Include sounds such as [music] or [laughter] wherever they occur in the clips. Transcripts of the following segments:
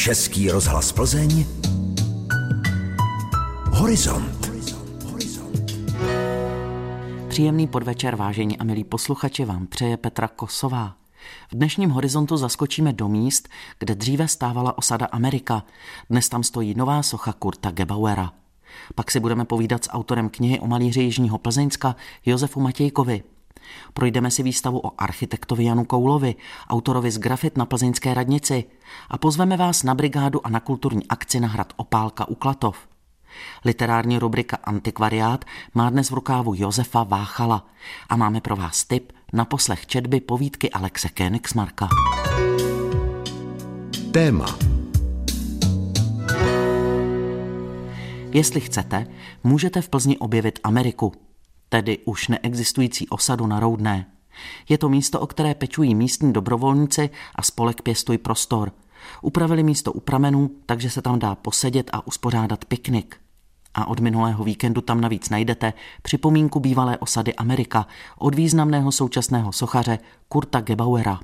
Český rozhlas Plzeň Horizont Příjemný podvečer, vážení a milí posluchači, vám přeje Petra Kosová. V dnešním horizontu zaskočíme do míst, kde dříve stávala osada Amerika. Dnes tam stojí nová socha Kurta Gebauera. Pak si budeme povídat s autorem knihy o malíři Jižního Plzeňska Josefu Matějkovi. Projdeme si výstavu o architektovi Janu Koulovi, autorovi z grafit na plzeňské radnici a pozveme vás na brigádu a na kulturní akci na hrad Opálka u Klatov. Literární rubrika Antikvariát má dnes v rukávu Josefa Váchala a máme pro vás tip na poslech četby povídky Alexe Koenigsmarka. Téma Jestli chcete, můžete v Plzni objevit Ameriku, tedy už neexistující osadu na Roudné. Je to místo, o které pečují místní dobrovolníci a spolek Pěstuj prostor. Upravili místo u pramenů, takže se tam dá posedět a uspořádat piknik. A od minulého víkendu tam navíc najdete připomínku bývalé osady Amerika od významného současného sochaře Kurta Gebauera.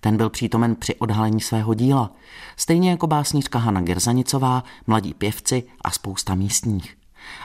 Ten byl přítomen při odhalení svého díla, stejně jako básnířka Hanna Gerzanicová, mladí pěvci a spousta místních.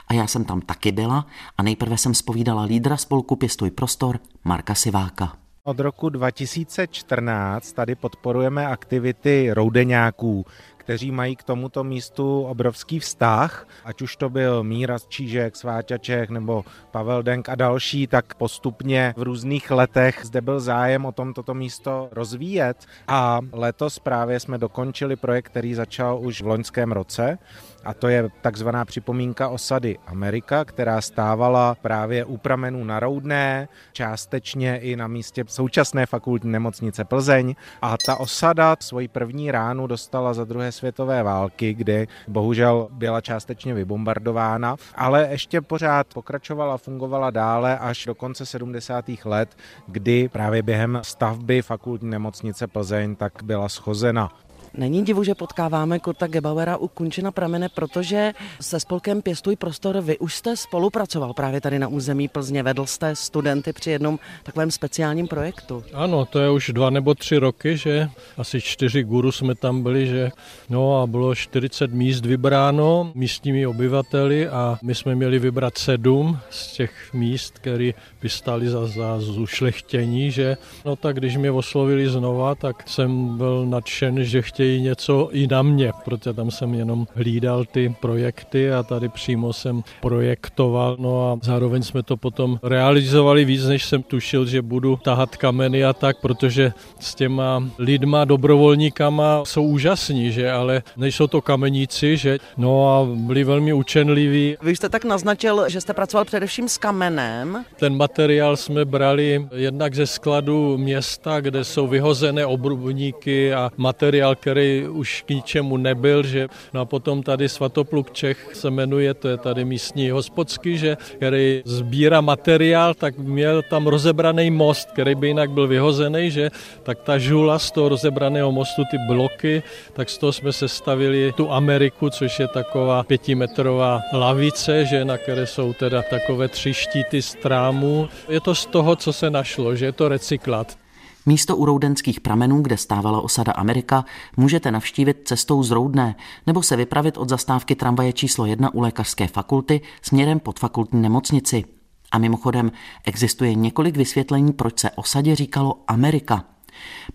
A já jsem tam taky byla a nejprve jsem spovídala lídra spolku Pěstuj prostor Marka Siváka. Od roku 2014 tady podporujeme aktivity roudeňáků, kteří mají k tomuto místu obrovský vztah, ať už to byl Míra Čížek, Sváťaček nebo Pavel Denk a další, tak postupně v různých letech zde byl zájem o tom toto místo rozvíjet a letos právě jsme dokončili projekt, který začal už v loňském roce a to je takzvaná připomínka osady Amerika, která stávala právě u pramenů na Roudné, částečně i na místě současné fakultní nemocnice Plzeň a ta osada svoji první ránu dostala za druhé světové války, kdy bohužel byla částečně vybombardována, ale ještě pořád pokračovala, fungovala dále až do konce 70. let, kdy právě během stavby fakultní nemocnice Plzeň tak byla schozena. Není divu, že potkáváme Kurta Gebauera u Kunčina pramene, protože se spolkem Pěstuj prostor vy už jste spolupracoval právě tady na území Plzně. Vedl jste studenty při jednom takovém speciálním projektu. Ano, to je už dva nebo tři roky, že asi čtyři guru jsme tam byli, že no a bylo 40 míst vybráno místními obyvateli a my jsme měli vybrat sedm z těch míst, které by stály za, za zušlechtění, že no tak když mě oslovili znova, tak jsem byl nadšen, že chtěli chtějí něco i na mě, protože tam jsem jenom hlídal ty projekty a tady přímo jsem projektoval. No a zároveň jsme to potom realizovali víc, než jsem tušil, že budu tahat kameny a tak, protože s těma lidma, dobrovolníkama jsou úžasní, že, ale nejsou to kameníci, že, no a byli velmi učenliví. Vy jste tak naznačil, že jste pracoval především s kamenem. Ten materiál jsme brali jednak ze skladu města, kde jsou vyhozené obrubníky a materiál, který už k ničemu nebyl, že no a potom tady Svatopluk Čech se jmenuje, to je tady místní hospodský, že který sbírá materiál, tak měl tam rozebraný most, který by jinak byl vyhozený, že tak ta žula z toho rozebraného mostu, ty bloky, tak z toho jsme sestavili tu Ameriku, což je taková pětimetrová lavice, že na které jsou teda takové tři štíty strámů. Je to z toho, co se našlo, že je to recyklát. Místo u roudenských pramenů, kde stávala osada Amerika, můžete navštívit cestou z Roudné nebo se vypravit od zastávky tramvaje číslo 1 u lékařské fakulty směrem pod fakultní nemocnici. A mimochodem existuje několik vysvětlení, proč se osadě říkalo Amerika.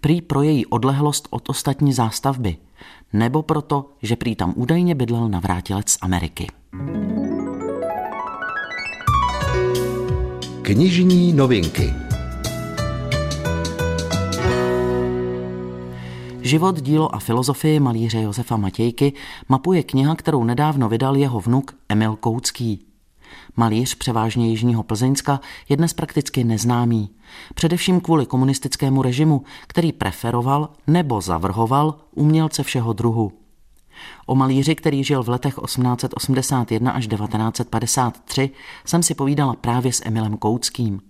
Prý pro její odlehlost od ostatní zástavby, nebo proto, že prý tam údajně bydlel navrátilec z Ameriky. Knižní novinky Život, dílo a filozofii malíře Josefa Matějky mapuje kniha, kterou nedávno vydal jeho vnuk Emil Koucký. Malíř převážně Jižního Plzeňska je dnes prakticky neznámý. Především kvůli komunistickému režimu, který preferoval nebo zavrhoval umělce všeho druhu. O malíři, který žil v letech 1881 až 1953, jsem si povídala právě s Emilem Kouckým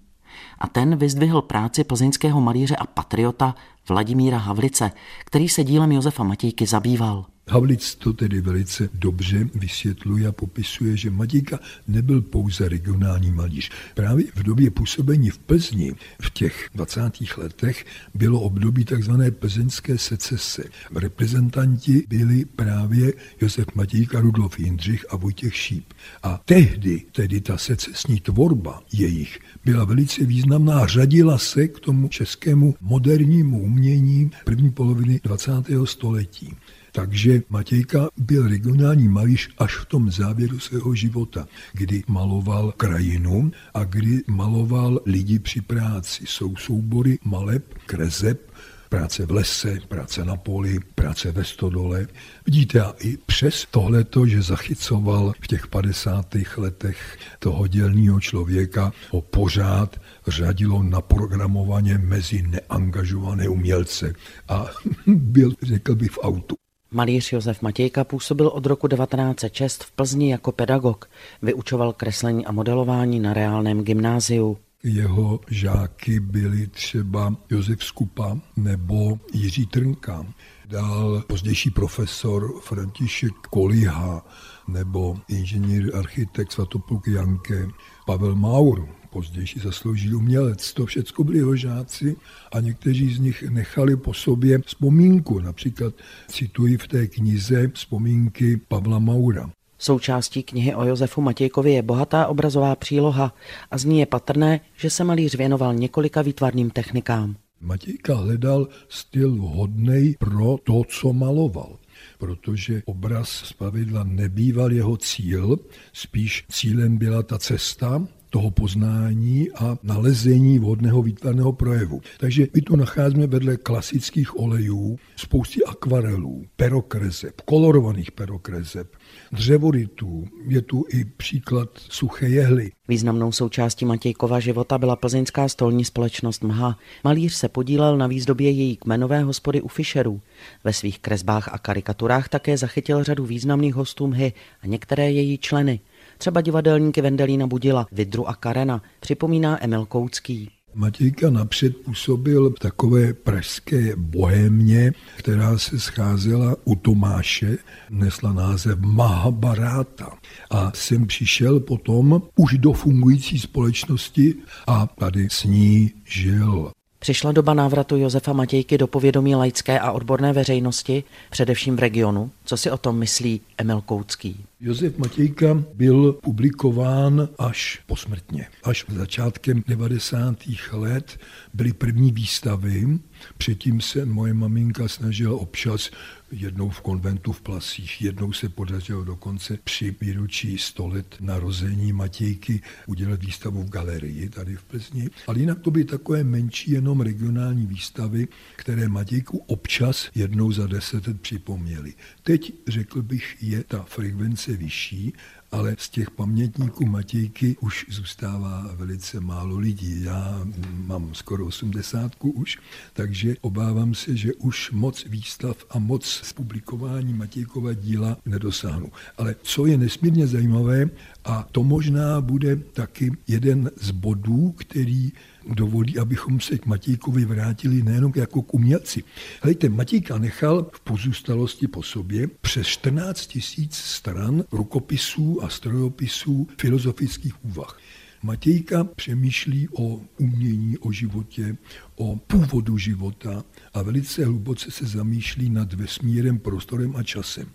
a ten vyzdvihl práci plzeňského malíře a patriota Vladimíra Havlice, který se dílem Josefa Matějky zabýval. Havlic to tedy velice dobře vysvětluje a popisuje, že Matějka nebyl pouze regionální malíř. Právě v době působení v Plzni v těch 20. letech bylo období tzv. plzeňské secese. Reprezentanti byli právě Josef Matějka, Rudolf Jindřich a Vojtěch Šíp. A tehdy, tedy ta secesní tvorba jejich, byla velice významná, řadila se k tomu českému modernímu umění první poloviny 20. století. Takže Matějka byl regionální malíř až v tom závěru svého života, kdy maloval krajinu a kdy maloval lidi při práci. Jsou soubory maleb, krezeb, práce v lese, práce na poli, práce ve stodole. Vidíte, a i přes tohleto, že zachycoval v těch 50. letech toho dělního člověka, ho pořád řadilo naprogramovaně mezi neangažované umělce a [laughs] byl, řekl bych, v autu. Malíř Josef Matějka působil od roku 1906 v Plzni jako pedagog. Vyučoval kreslení a modelování na reálném gymnáziu. Jeho žáky byli třeba Josef Skupa nebo Jiří Trnka. Dál pozdější profesor František Koliha nebo inženýr architekt Svatopluk Janke, Pavel Maur, pozdější zasloužilý umělec. To všechno byli jeho žáci a někteří z nich nechali po sobě vzpomínku. Například cituji v té knize vzpomínky Pavla Maura. Součástí knihy o Josefu Matějkovi je bohatá obrazová příloha a z ní je patrné, že se malíř věnoval několika výtvarným technikám. Matějka hledal styl vhodný pro to, co maloval protože obraz z pravidla nebýval jeho cíl, spíš cílem byla ta cesta, toho poznání a nalezení vhodného výtvarného projevu. Takže my tu nacházíme vedle klasických olejů spousty akvarelů, perokrezeb, kolorovaných perokrezeb, dřevoritů. Je tu i příklad suché jehly. Významnou součástí Matějkova života byla plzeňská stolní společnost MHA. Malíř se podílel na výzdobě její kmenové hospody u Fischerů. Ve svých kresbách a karikaturách také zachytil řadu významných hostů MHY a některé její členy. Třeba divadelníky Vendelína Budila, Vidru a Karena, připomíná Emil Koucký. Matějka napřed působil v takové pražské bohémě, která se scházela u Tomáše, nesla název Mahabharáta. A jsem přišel potom už do fungující společnosti a tady s ní žil. Přišla doba návratu Josefa Matějky do povědomí laické a odborné veřejnosti, především v regionu. Co si o tom myslí Emil Koucký? Josef Matějka byl publikován až posmrtně. Až začátkem 90. let byly první výstavy. Předtím se moje maminka snažila občas jednou v konventu v Plasích, jednou se podařilo dokonce při výročí 100 let narození Matějky udělat výstavu v galerii tady v Plzni. Ale jinak to byly takové menší jenom regionální výstavy, které Matějku občas jednou za deset let připomněly. Teď, řekl bych, je ta frekvence vyšší ale z těch pamětníků Matějky už zůstává velice málo lidí. Já mám skoro osmdesátku už, takže obávám se, že už moc výstav a moc zpublikování Matějkova díla nedosáhnu. Ale co je nesmírně zajímavé, a to možná bude taky jeden z bodů, který dovolí, abychom se k Matějkovi vrátili nejenom jako k umělci. Hejte, Matějka nechal v pozůstalosti po sobě přes 14 tisíc stran rukopisů a strojopisů filozofických úvah. Matějka přemýšlí o umění, o životě, o původu života a velice hluboce se zamýšlí nad vesmírem, prostorem a časem.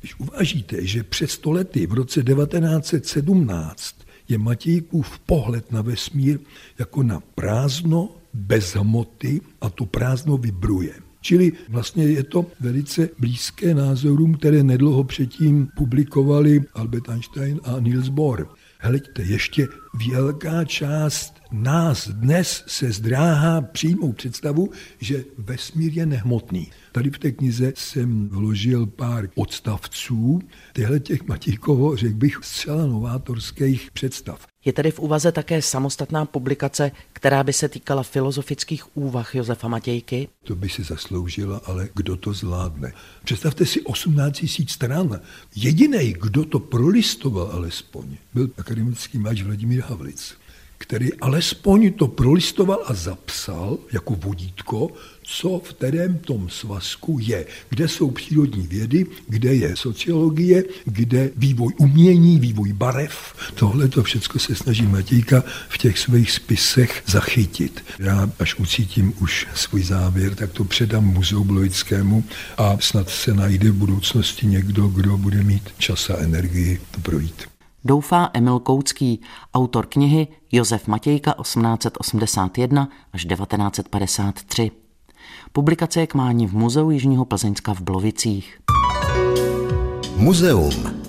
Když uvažíte, že před stolety v roce 1917 je Matějkův pohled na vesmír jako na prázdno bez hmoty a to prázdno vybruje. Čili vlastně je to velice blízké názorům, které nedlouho předtím publikovali Albert Einstein a Niels Bohr. Hleďte, ještě velká část nás dnes se zdráhá přijmout představu, že vesmír je nehmotný. Tady v té knize jsem vložil pár odstavců těchto těch Matíkovo, řekl bych, zcela novátorských představ. Je tedy v úvaze také samostatná publikace, která by se týkala filozofických úvah Josefa Matějky? To by si zasloužila, ale kdo to zvládne? Představte si 18 000 stran. Jediný, kdo to prolistoval alespoň, byl akademický máč Vladimír Havlic který alespoň to prolistoval a zapsal jako vodítko, co v kterém tom svazku je, kde jsou přírodní vědy, kde je sociologie, kde vývoj umění, vývoj barev. Tohle to všechno se snaží Matějka v těch svých spisech zachytit. Já až ucítím už svůj závěr, tak to předám muzeu Bloickému a snad se najde v budoucnosti někdo, kdo bude mít čas a energii to projít. Doufá Emil Koucký, autor knihy Josef Matějka 1881 až 1953. Publikace je k mání v Muzeu Jižního Plzeňska v Blovicích. Muzeum.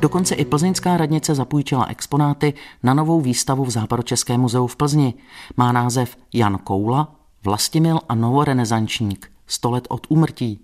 Dokonce i Plzeňská radnice zapůjčila exponáty na novou výstavu v Západočeském muzeu v Plzni. Má název Jan Koula, Vlastimil a novorenesančník, 100 let od úmrtí.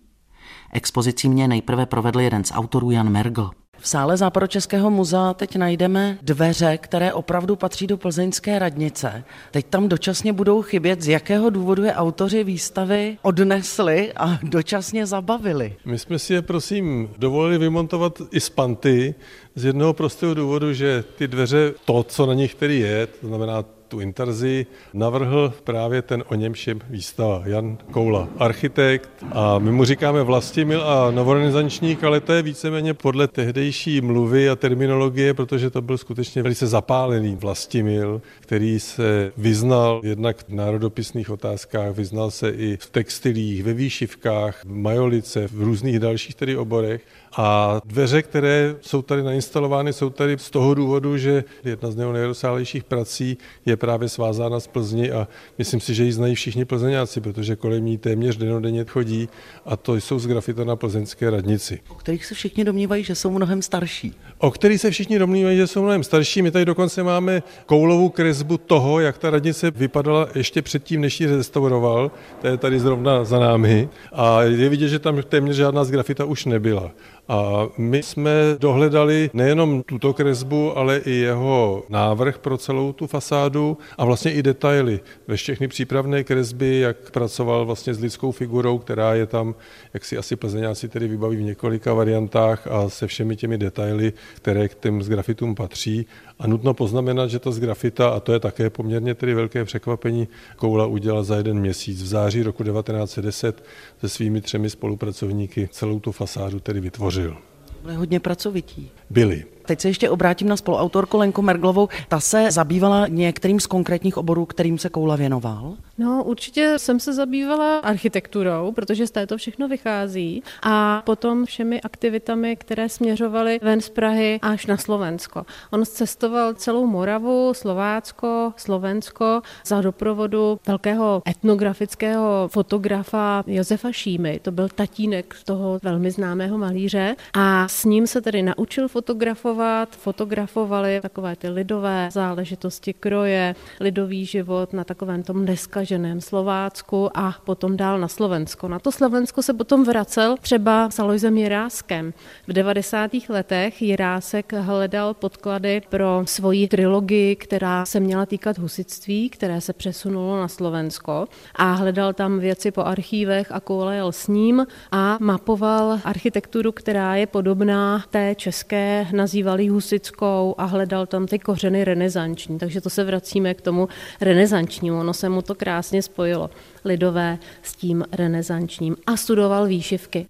Expozicí mě nejprve provedl jeden z autorů Jan Mergl. V sále Západočeského muzea teď najdeme dveře, které opravdu patří do plzeňské radnice. Teď tam dočasně budou chybět, z jakého důvodu je autoři výstavy odnesli a dočasně zabavili. My jsme si je prosím dovolili vymontovat i z panty z jednoho prostého důvodu, že ty dveře, to, co na nich tedy je, to znamená tu intarzi navrhl právě ten o němž výstava, Jan Koula, architekt. A my mu říkáme vlastimil a novorenesančník, ale to je víceméně podle tehdejší mluvy a terminologie, protože to byl skutečně velice zapálený vlastimil, který se vyznal jednak v národopisných otázkách, vyznal se i v textilích, ve výšivkách, v majolice, v různých dalších tedy oborech a dveře, které jsou tady nainstalovány, jsou tady z toho důvodu, že jedna z jeho nejrozsálejších prací je právě svázána z Plzni a myslím si, že ji znají všichni plzeňáci, protože kolem ní téměř denodenně chodí a to jsou z grafita na plzeňské radnici. O kterých se všichni domnívají, že jsou mnohem starší. O kterých se všichni domnívají, že jsou mnohem starší. My tady dokonce máme koulovou kresbu toho, jak ta radnice vypadala ještě předtím, než ji restauroval. To je tady zrovna za námi. A je vidět, že tam téměř žádná z grafita už nebyla. A my jsme dohledali nejenom tuto kresbu, ale i jeho návrh pro celou tu fasádu a vlastně i detaily. Ve všechny přípravné kresby, jak pracoval vlastně s lidskou figurou, která je tam, jak si asi plzeňáci tedy vybaví v několika variantách a se všemi těmi detaily, které k těm z grafitům patří. A nutno poznamenat, že to z grafita, a to je také poměrně tedy velké překvapení, Koula udělal za jeden měsíc. V září roku 1910 se svými třemi spolupracovníky celou tu fasádu tedy vytvořil. Byli hodně pracovití. Byli. Teď se ještě obrátím na spoluautorku Lenku Merglovou. Ta se zabývala některým z konkrétních oborů, kterým se Koula věnoval? No, určitě jsem se zabývala architekturou, protože z této všechno vychází a potom všemi aktivitami, které směřovaly ven z Prahy až na Slovensko. On cestoval celou Moravu, Slovácko, Slovensko za doprovodu velkého etnografického fotografa Josefa Šímy. To byl tatínek toho velmi známého malíře a s ním se tedy naučil fotografovat, fotografovali takové ty lidové záležitosti kroje, lidový život na takovém tom neskaženém Slovácku a potom dál na Slovensko. Na to Slovensko se potom vracel třeba s Alojzem Jiráskem. V 90. letech Jirásek hledal podklady pro svoji trilogii, která se měla týkat husitství, které se přesunulo na Slovensko a hledal tam věci po archívech a kolejel s ním a mapoval architekturu, která je podobná té české, nazývali husickou a hledal tam ty kořeny renesanční. Takže to se vracíme k tomu renesančnímu. Ono se mu to krásně spojilo. Lidové s tím renesančním. A studoval výšivky.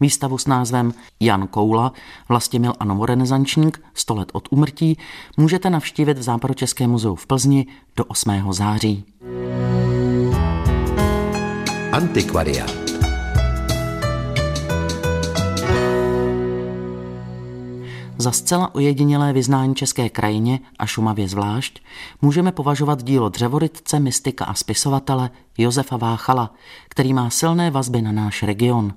Výstavu s názvem Jan Koula, Vlastimil a novorenesančník, 100 let od umrtí, můžete navštívit v Západočeském muzeu v Plzni do 8. září. Antikvariát. Za zcela ojedinělé vyznání české krajině a Šumavě zvlášť můžeme považovat dílo dřevorytce, mystika a spisovatele Josefa Váchala, který má silné vazby na náš region.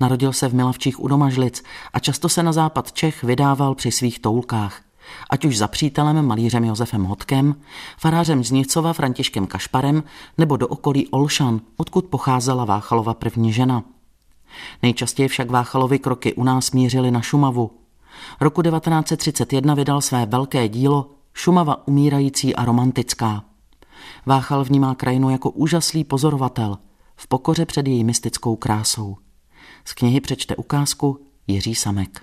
Narodil se v Milavčích u Domažlic a často se na západ Čech vydával při svých toulkách. Ať už za přítelem malířem Josefem Hodkem, farářem z Františkem Kašparem nebo do okolí Olšan, odkud pocházela Váchalova první žena. Nejčastěji však Váchalovi kroky u nás mířily na Šumavu, Roku 1931 vydal své velké dílo Šumava umírající a romantická. Váchal vnímá krajinu jako úžaslý pozorovatel v pokoře před její mystickou krásou. Z knihy přečte ukázku Jiří Samek.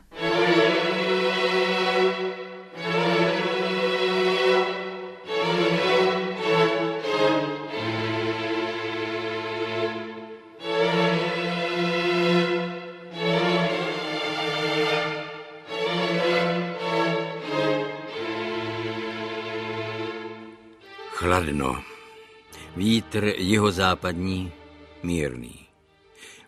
Kladno. Vítr jihozápadní, mírný.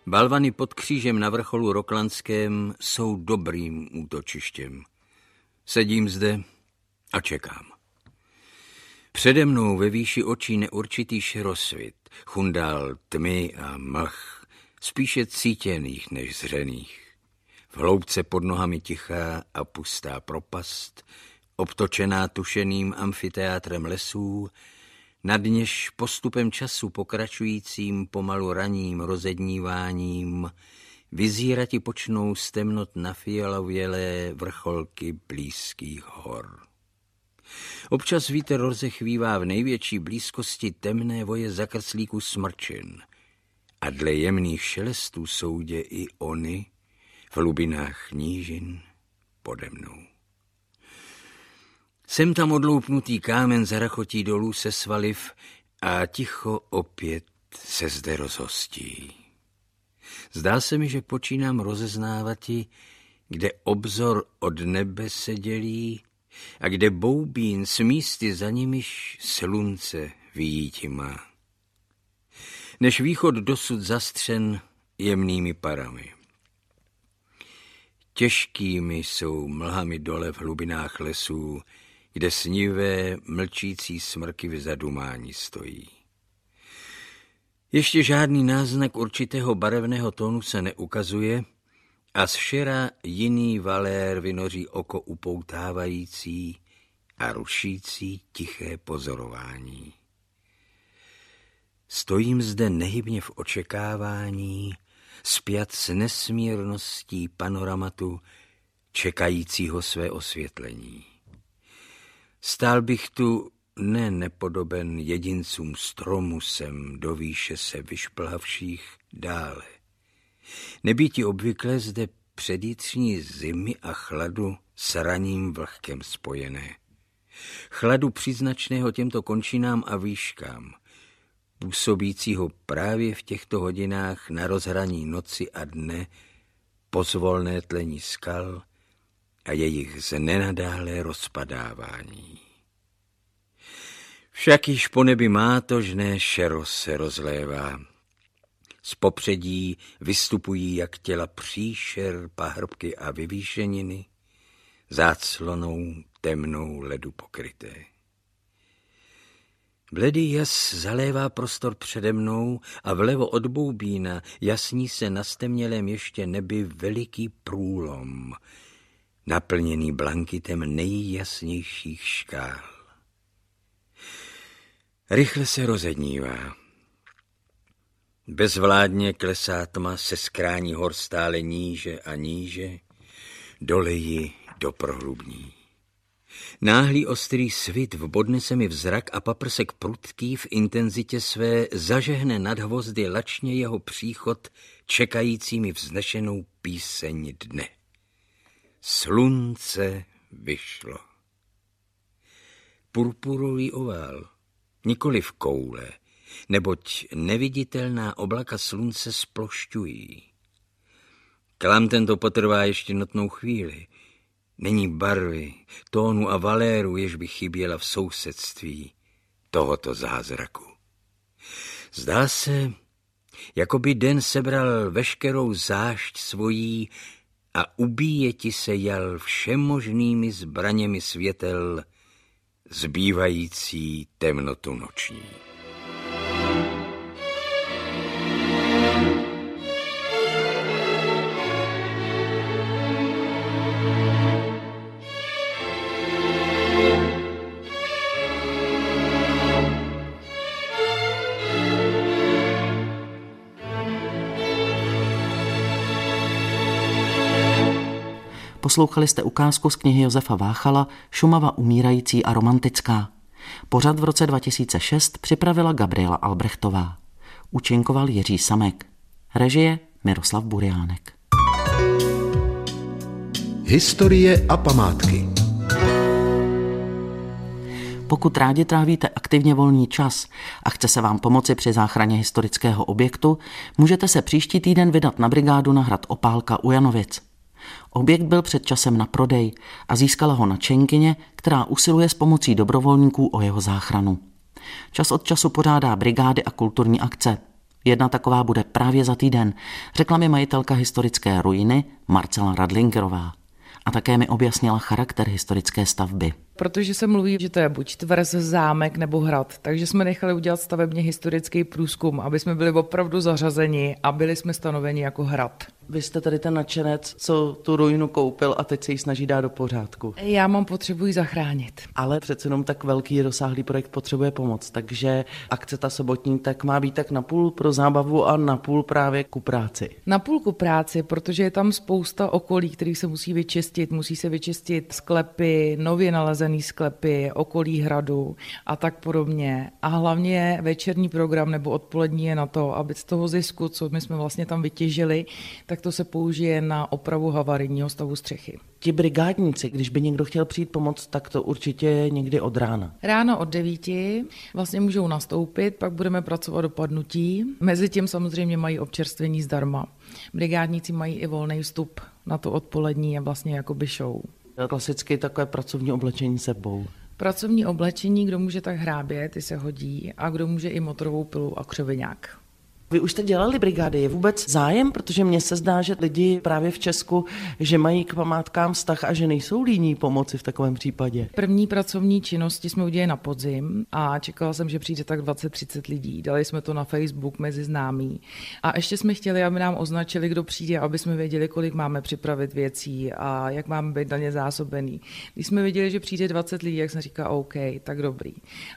Balvany pod křížem na vrcholu Roklandském jsou dobrým útočištěm. Sedím zde a čekám. Přede mnou ve výši očí neurčitý šerosvit, chundál tmy a mlh, spíše cítěných než zřených. V hloubce pod nohami tichá a pustá propast, obtočená tušeným amfiteátrem lesů, nad něž postupem času pokračujícím pomalu raním rozedníváním vyzírati počnou z temnot na fialovělé vrcholky blízkých hor. Občas vítr rozechvívá v největší blízkosti temné voje zakrslíku smrčin a dle jemných šelestů soudě i ony v hlubinách nížin pode mnou. Jsem tam odloupnutý kámen zarachotí dolů se svaliv a ticho opět se zde rozhostí. Zdá se mi, že počínám rozeznávati, kde obzor od nebe se dělí a kde boubín s místy za nimiž slunce vyjítí má. Než východ dosud zastřen jemnými parami. Těžkými jsou mlhami dole v hlubinách lesů, kde snivé, mlčící smrky v zadumání stojí. Ještě žádný náznak určitého barevného tónu se neukazuje a z šera jiný valér vynoří oko upoutávající a rušící tiché pozorování. Stojím zde nehybně v očekávání, spjat s nesmírností panoramatu, čekajícího své osvětlení. Stál bych tu ne nepodoben jedincům stromu sem do výše se vyšplhavších dále. Nebýti obvykle zde předjícní zimy a chladu s raním vlhkem spojené. Chladu příznačného těmto končinám a výškám, působícího právě v těchto hodinách na rozhraní noci a dne, pozvolné tlení skal a jejich znenadálé rozpadávání. Však již po nebi mátožné šero se rozlévá. Z popředí vystupují jak těla příšer, pahrbky a vyvýšeniny, záclonou temnou ledu pokryté. Bledý jas zalévá prostor přede mnou a vlevo od boubína jasní se na stemnělém ještě nebi veliký průlom, naplněný blankitem nejjasnějších škál. Rychle se rozednívá. Bezvládně klesá tma se skrání hor stále níže a níže, doleji do prohlubní. Náhlý ostrý svit vbodne se mi vzrak a paprsek prudký v intenzitě své zažehne nad hvozdy lačně jeho příchod čekajícími vznešenou píseň dne. Slunce vyšlo. Purpurový ovál, nikoli v koule, neboť neviditelná oblaka slunce splošťují. Klam tento potrvá ještě notnou chvíli. Není barvy, tónu a valéru, jež by chyběla v sousedství tohoto zázraku. Zdá se, jako by den sebral veškerou zášť svojí a ubíjeti se jal všemožnými zbraněmi světel, zbývající temnotu noční. Poslouchali jste ukázku z knihy Josefa Váchala Šumava umírající a romantická. Pořad v roce 2006 připravila Gabriela Albrechtová. Učinkoval Jiří Samek. Režie Miroslav Buriánek. Historie a památky Pokud rádi trávíte aktivně volný čas a chce se vám pomoci při záchraně historického objektu, můžete se příští týden vydat na brigádu na hrad Opálka u Janovic. Objekt byl před časem na prodej a získala ho na Čenkyně, která usiluje s pomocí dobrovolníků o jeho záchranu. Čas od času pořádá brigády a kulturní akce. Jedna taková bude právě za týden, řekla mi majitelka historické ruiny Marcela Radlingerová. A také mi objasnila charakter historické stavby protože se mluví, že to je buď tvrz, zámek nebo hrad. Takže jsme nechali udělat stavebně historický průzkum, aby jsme byli opravdu zařazeni a byli jsme stanoveni jako hrad. Vy jste tady ten nadšenec, co tu ruinu koupil a teď se ji snaží dát do pořádku. Já mám potřebu ji zachránit. Ale přece jenom tak velký rozsáhlý projekt potřebuje pomoc, takže akce ta sobotní tak má být tak napůl pro zábavu a napůl právě ku práci. Napůl ku práci, protože je tam spousta okolí, kterých se musí vyčistit. Musí se vyčistit sklepy, nově nalezený sklepy, okolí hradu a tak podobně. A hlavně večerní program nebo odpolední je na to, aby z toho zisku, co my jsme vlastně tam vytěžili, tak to se použije na opravu havarijního stavu střechy. Ti brigádníci, když by někdo chtěl přijít pomoct, tak to určitě někdy od rána. Ráno od devíti vlastně můžou nastoupit, pak budeme pracovat do padnutí. Mezitím samozřejmě mají občerstvení zdarma. Brigádníci mají i volný vstup na to odpolední a vlastně jako by show. Klasicky takové pracovní oblečení sebou. Pracovní oblečení, kdo může tak hrábět, ty se hodí, a kdo může i motorovou pilu a křoviňák. Vy už jste dělali brigády, je vůbec zájem? Protože mně se zdá, že lidi právě v Česku, že mají k památkám vztah a že nejsou líní pomoci v takovém případě. První pracovní činnosti jsme udělali na podzim a čekala jsem, že přijde tak 20-30 lidí. Dali jsme to na Facebook mezi známí. A ještě jsme chtěli, aby nám označili, kdo přijde, aby jsme věděli, kolik máme připravit věcí a jak máme být daně zásobený. Když jsme viděli, že přijde 20 lidí, jak jsem říkal, OK, tak dobrý.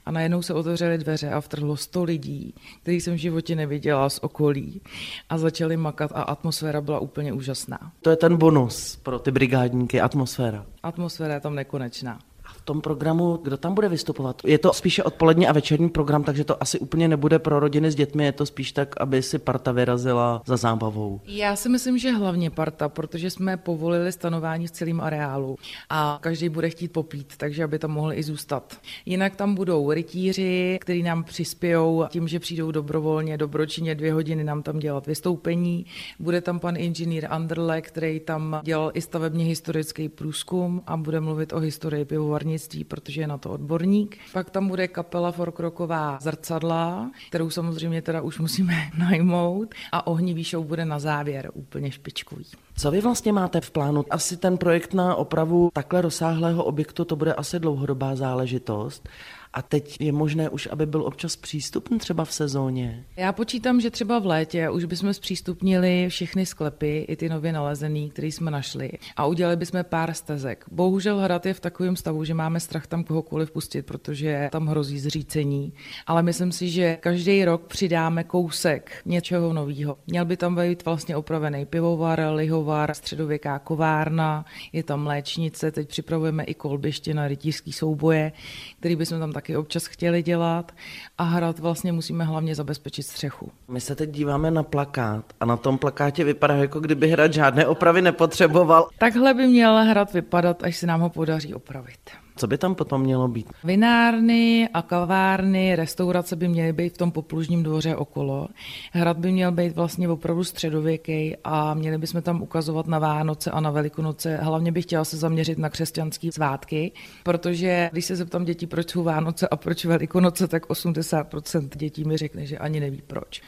A najednou se otevřely dveře a vtrhlo 100 lidí, kterých jsem v životě neviděla z okolí a začali makat a atmosféra byla úplně úžasná. To je ten bonus pro ty brigádníky, atmosféra. Atmosféra je tam nekonečná tom programu, kdo tam bude vystupovat? Je to spíše odpolední a večerní program, takže to asi úplně nebude pro rodiny s dětmi, je to spíš tak, aby si parta vyrazila za zábavou. Já si myslím, že hlavně parta, protože jsme povolili stanování v celém areálu a každý bude chtít popít, takže aby tam mohli i zůstat. Jinak tam budou rytíři, kteří nám přispějou tím, že přijdou dobrovolně, dobročinně dvě hodiny nám tam dělat vystoupení. Bude tam pan inženýr Anderle, který tam dělal i stavebně historický průzkum a bude mluvit o historii pivovarní výtvarnictví, protože je na to odborník. Pak tam bude kapela folkroková zrcadla, kterou samozřejmě teda už musíme [laughs] najmout a ohnivý show bude na závěr úplně špičkový. Co vy vlastně máte v plánu? Asi ten projekt na opravu takhle rozsáhlého objektu, to bude asi dlouhodobá záležitost. A teď je možné už, aby byl občas přístupný třeba v sezóně? Já počítám, že třeba v létě už bychom zpřístupnili všechny sklepy, i ty nově nalezený, které jsme našli. A udělali bychom pár stezek. Bohužel hrad je v takovém stavu, že máme strach tam kohokoliv pustit, protože tam hrozí zřícení. Ale myslím si, že každý rok přidáme kousek něčeho nového. Měl by tam být vlastně opravený pivovar, lihovar, středověká kovárna, je tam léčnice, teď připravujeme i kolbiště na rytířský souboje, který bychom tam tak taky občas chtěli dělat a hrad vlastně musíme hlavně zabezpečit střechu. My se teď díváme na plakát a na tom plakátě vypadá, jako kdyby hrad žádné opravy nepotřeboval. Takhle by měl hrad vypadat, až se nám ho podaří opravit. Co by tam potom mělo být? Vinárny a kavárny, restaurace by měly být v tom poplužním dvoře okolo. Hrad by měl být vlastně opravdu středověký a měli bychom tam ukazovat na Vánoce a na Velikonoce. Hlavně bych chtěla se zaměřit na křesťanské svátky, protože když se zeptám dětí, proč jsou Vánoce a proč Velikonoce, tak 80% dětí mi řekne, že ani neví proč.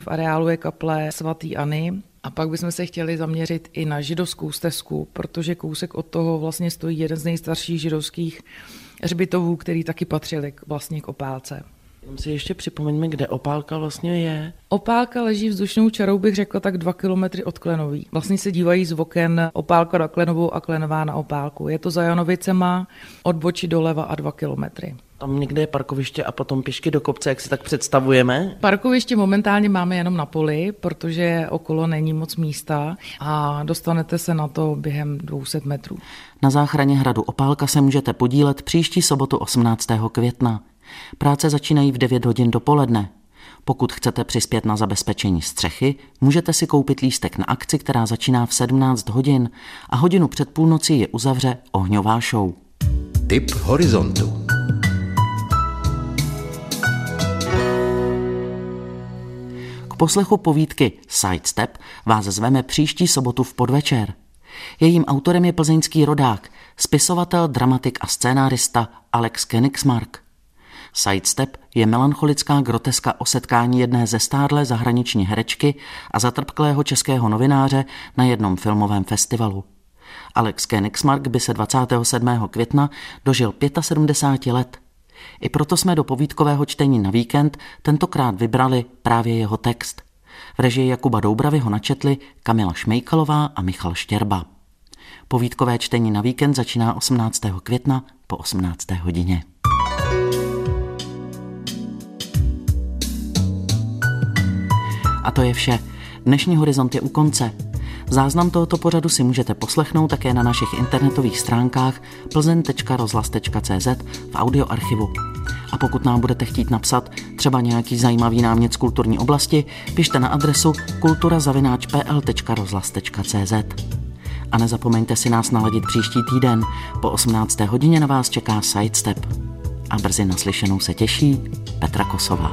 V areálu je kaple svatýAny, a pak bychom se chtěli zaměřit i na židovskou stezku, protože kousek od toho vlastně stojí jeden z nejstarších židovských hřbitovů, který taky patřili vlastně k opálce. Jenom si ještě připomeňme, kde opálka vlastně je. Opálka leží vzdušnou čarou, bych řekla, tak dva kilometry od Klenový. Vlastně se dívají z oken opálka na Klenovou a Klenová na opálku. Je to za Janovicema, od boči doleva a dva kilometry. Tam někde je parkoviště a potom pěšky do kopce, jak si tak představujeme? Parkoviště momentálně máme jenom na poli, protože okolo není moc místa a dostanete se na to během 200 metrů. Na záchraně hradu Opálka se můžete podílet příští sobotu 18. května. Práce začínají v 9 hodin dopoledne. Pokud chcete přispět na zabezpečení střechy, můžete si koupit lístek na akci, která začíná v 17 hodin a hodinu před půlnocí je uzavře ohňová show. Tip horizontu. Poslechu povídky Sidestep vás zveme příští sobotu v podvečer. Jejím autorem je plzeňský rodák, spisovatel, dramatik a scénárista Alex Kenigsmark. Sidestep je melancholická groteska o setkání jedné ze stádlé zahraniční herečky a zatrpklého českého novináře na jednom filmovém festivalu. Alex Kenigsmark by se 27. května dožil 75 let. I proto jsme do povídkového čtení na víkend tentokrát vybrali právě jeho text. V režii Jakuba Doubravy ho načetli Kamila Šmejkalová a Michal Štěrba. Povídkové čtení na víkend začíná 18. května po 18. hodině. A to je vše. Dnešní horizont je u konce. Záznam tohoto pořadu si můžete poslechnout také na našich internetových stránkách plzen.rozhlas.cz v audioarchivu. A pokud nám budete chtít napsat třeba nějaký zajímavý námět z kulturní oblasti, pište na adresu kulturazavináčpl.rozhlas.cz. A nezapomeňte si nás naladit příští týden. Po 18. hodině na vás čeká Sidestep. A brzy naslyšenou se těší Petra Kosová.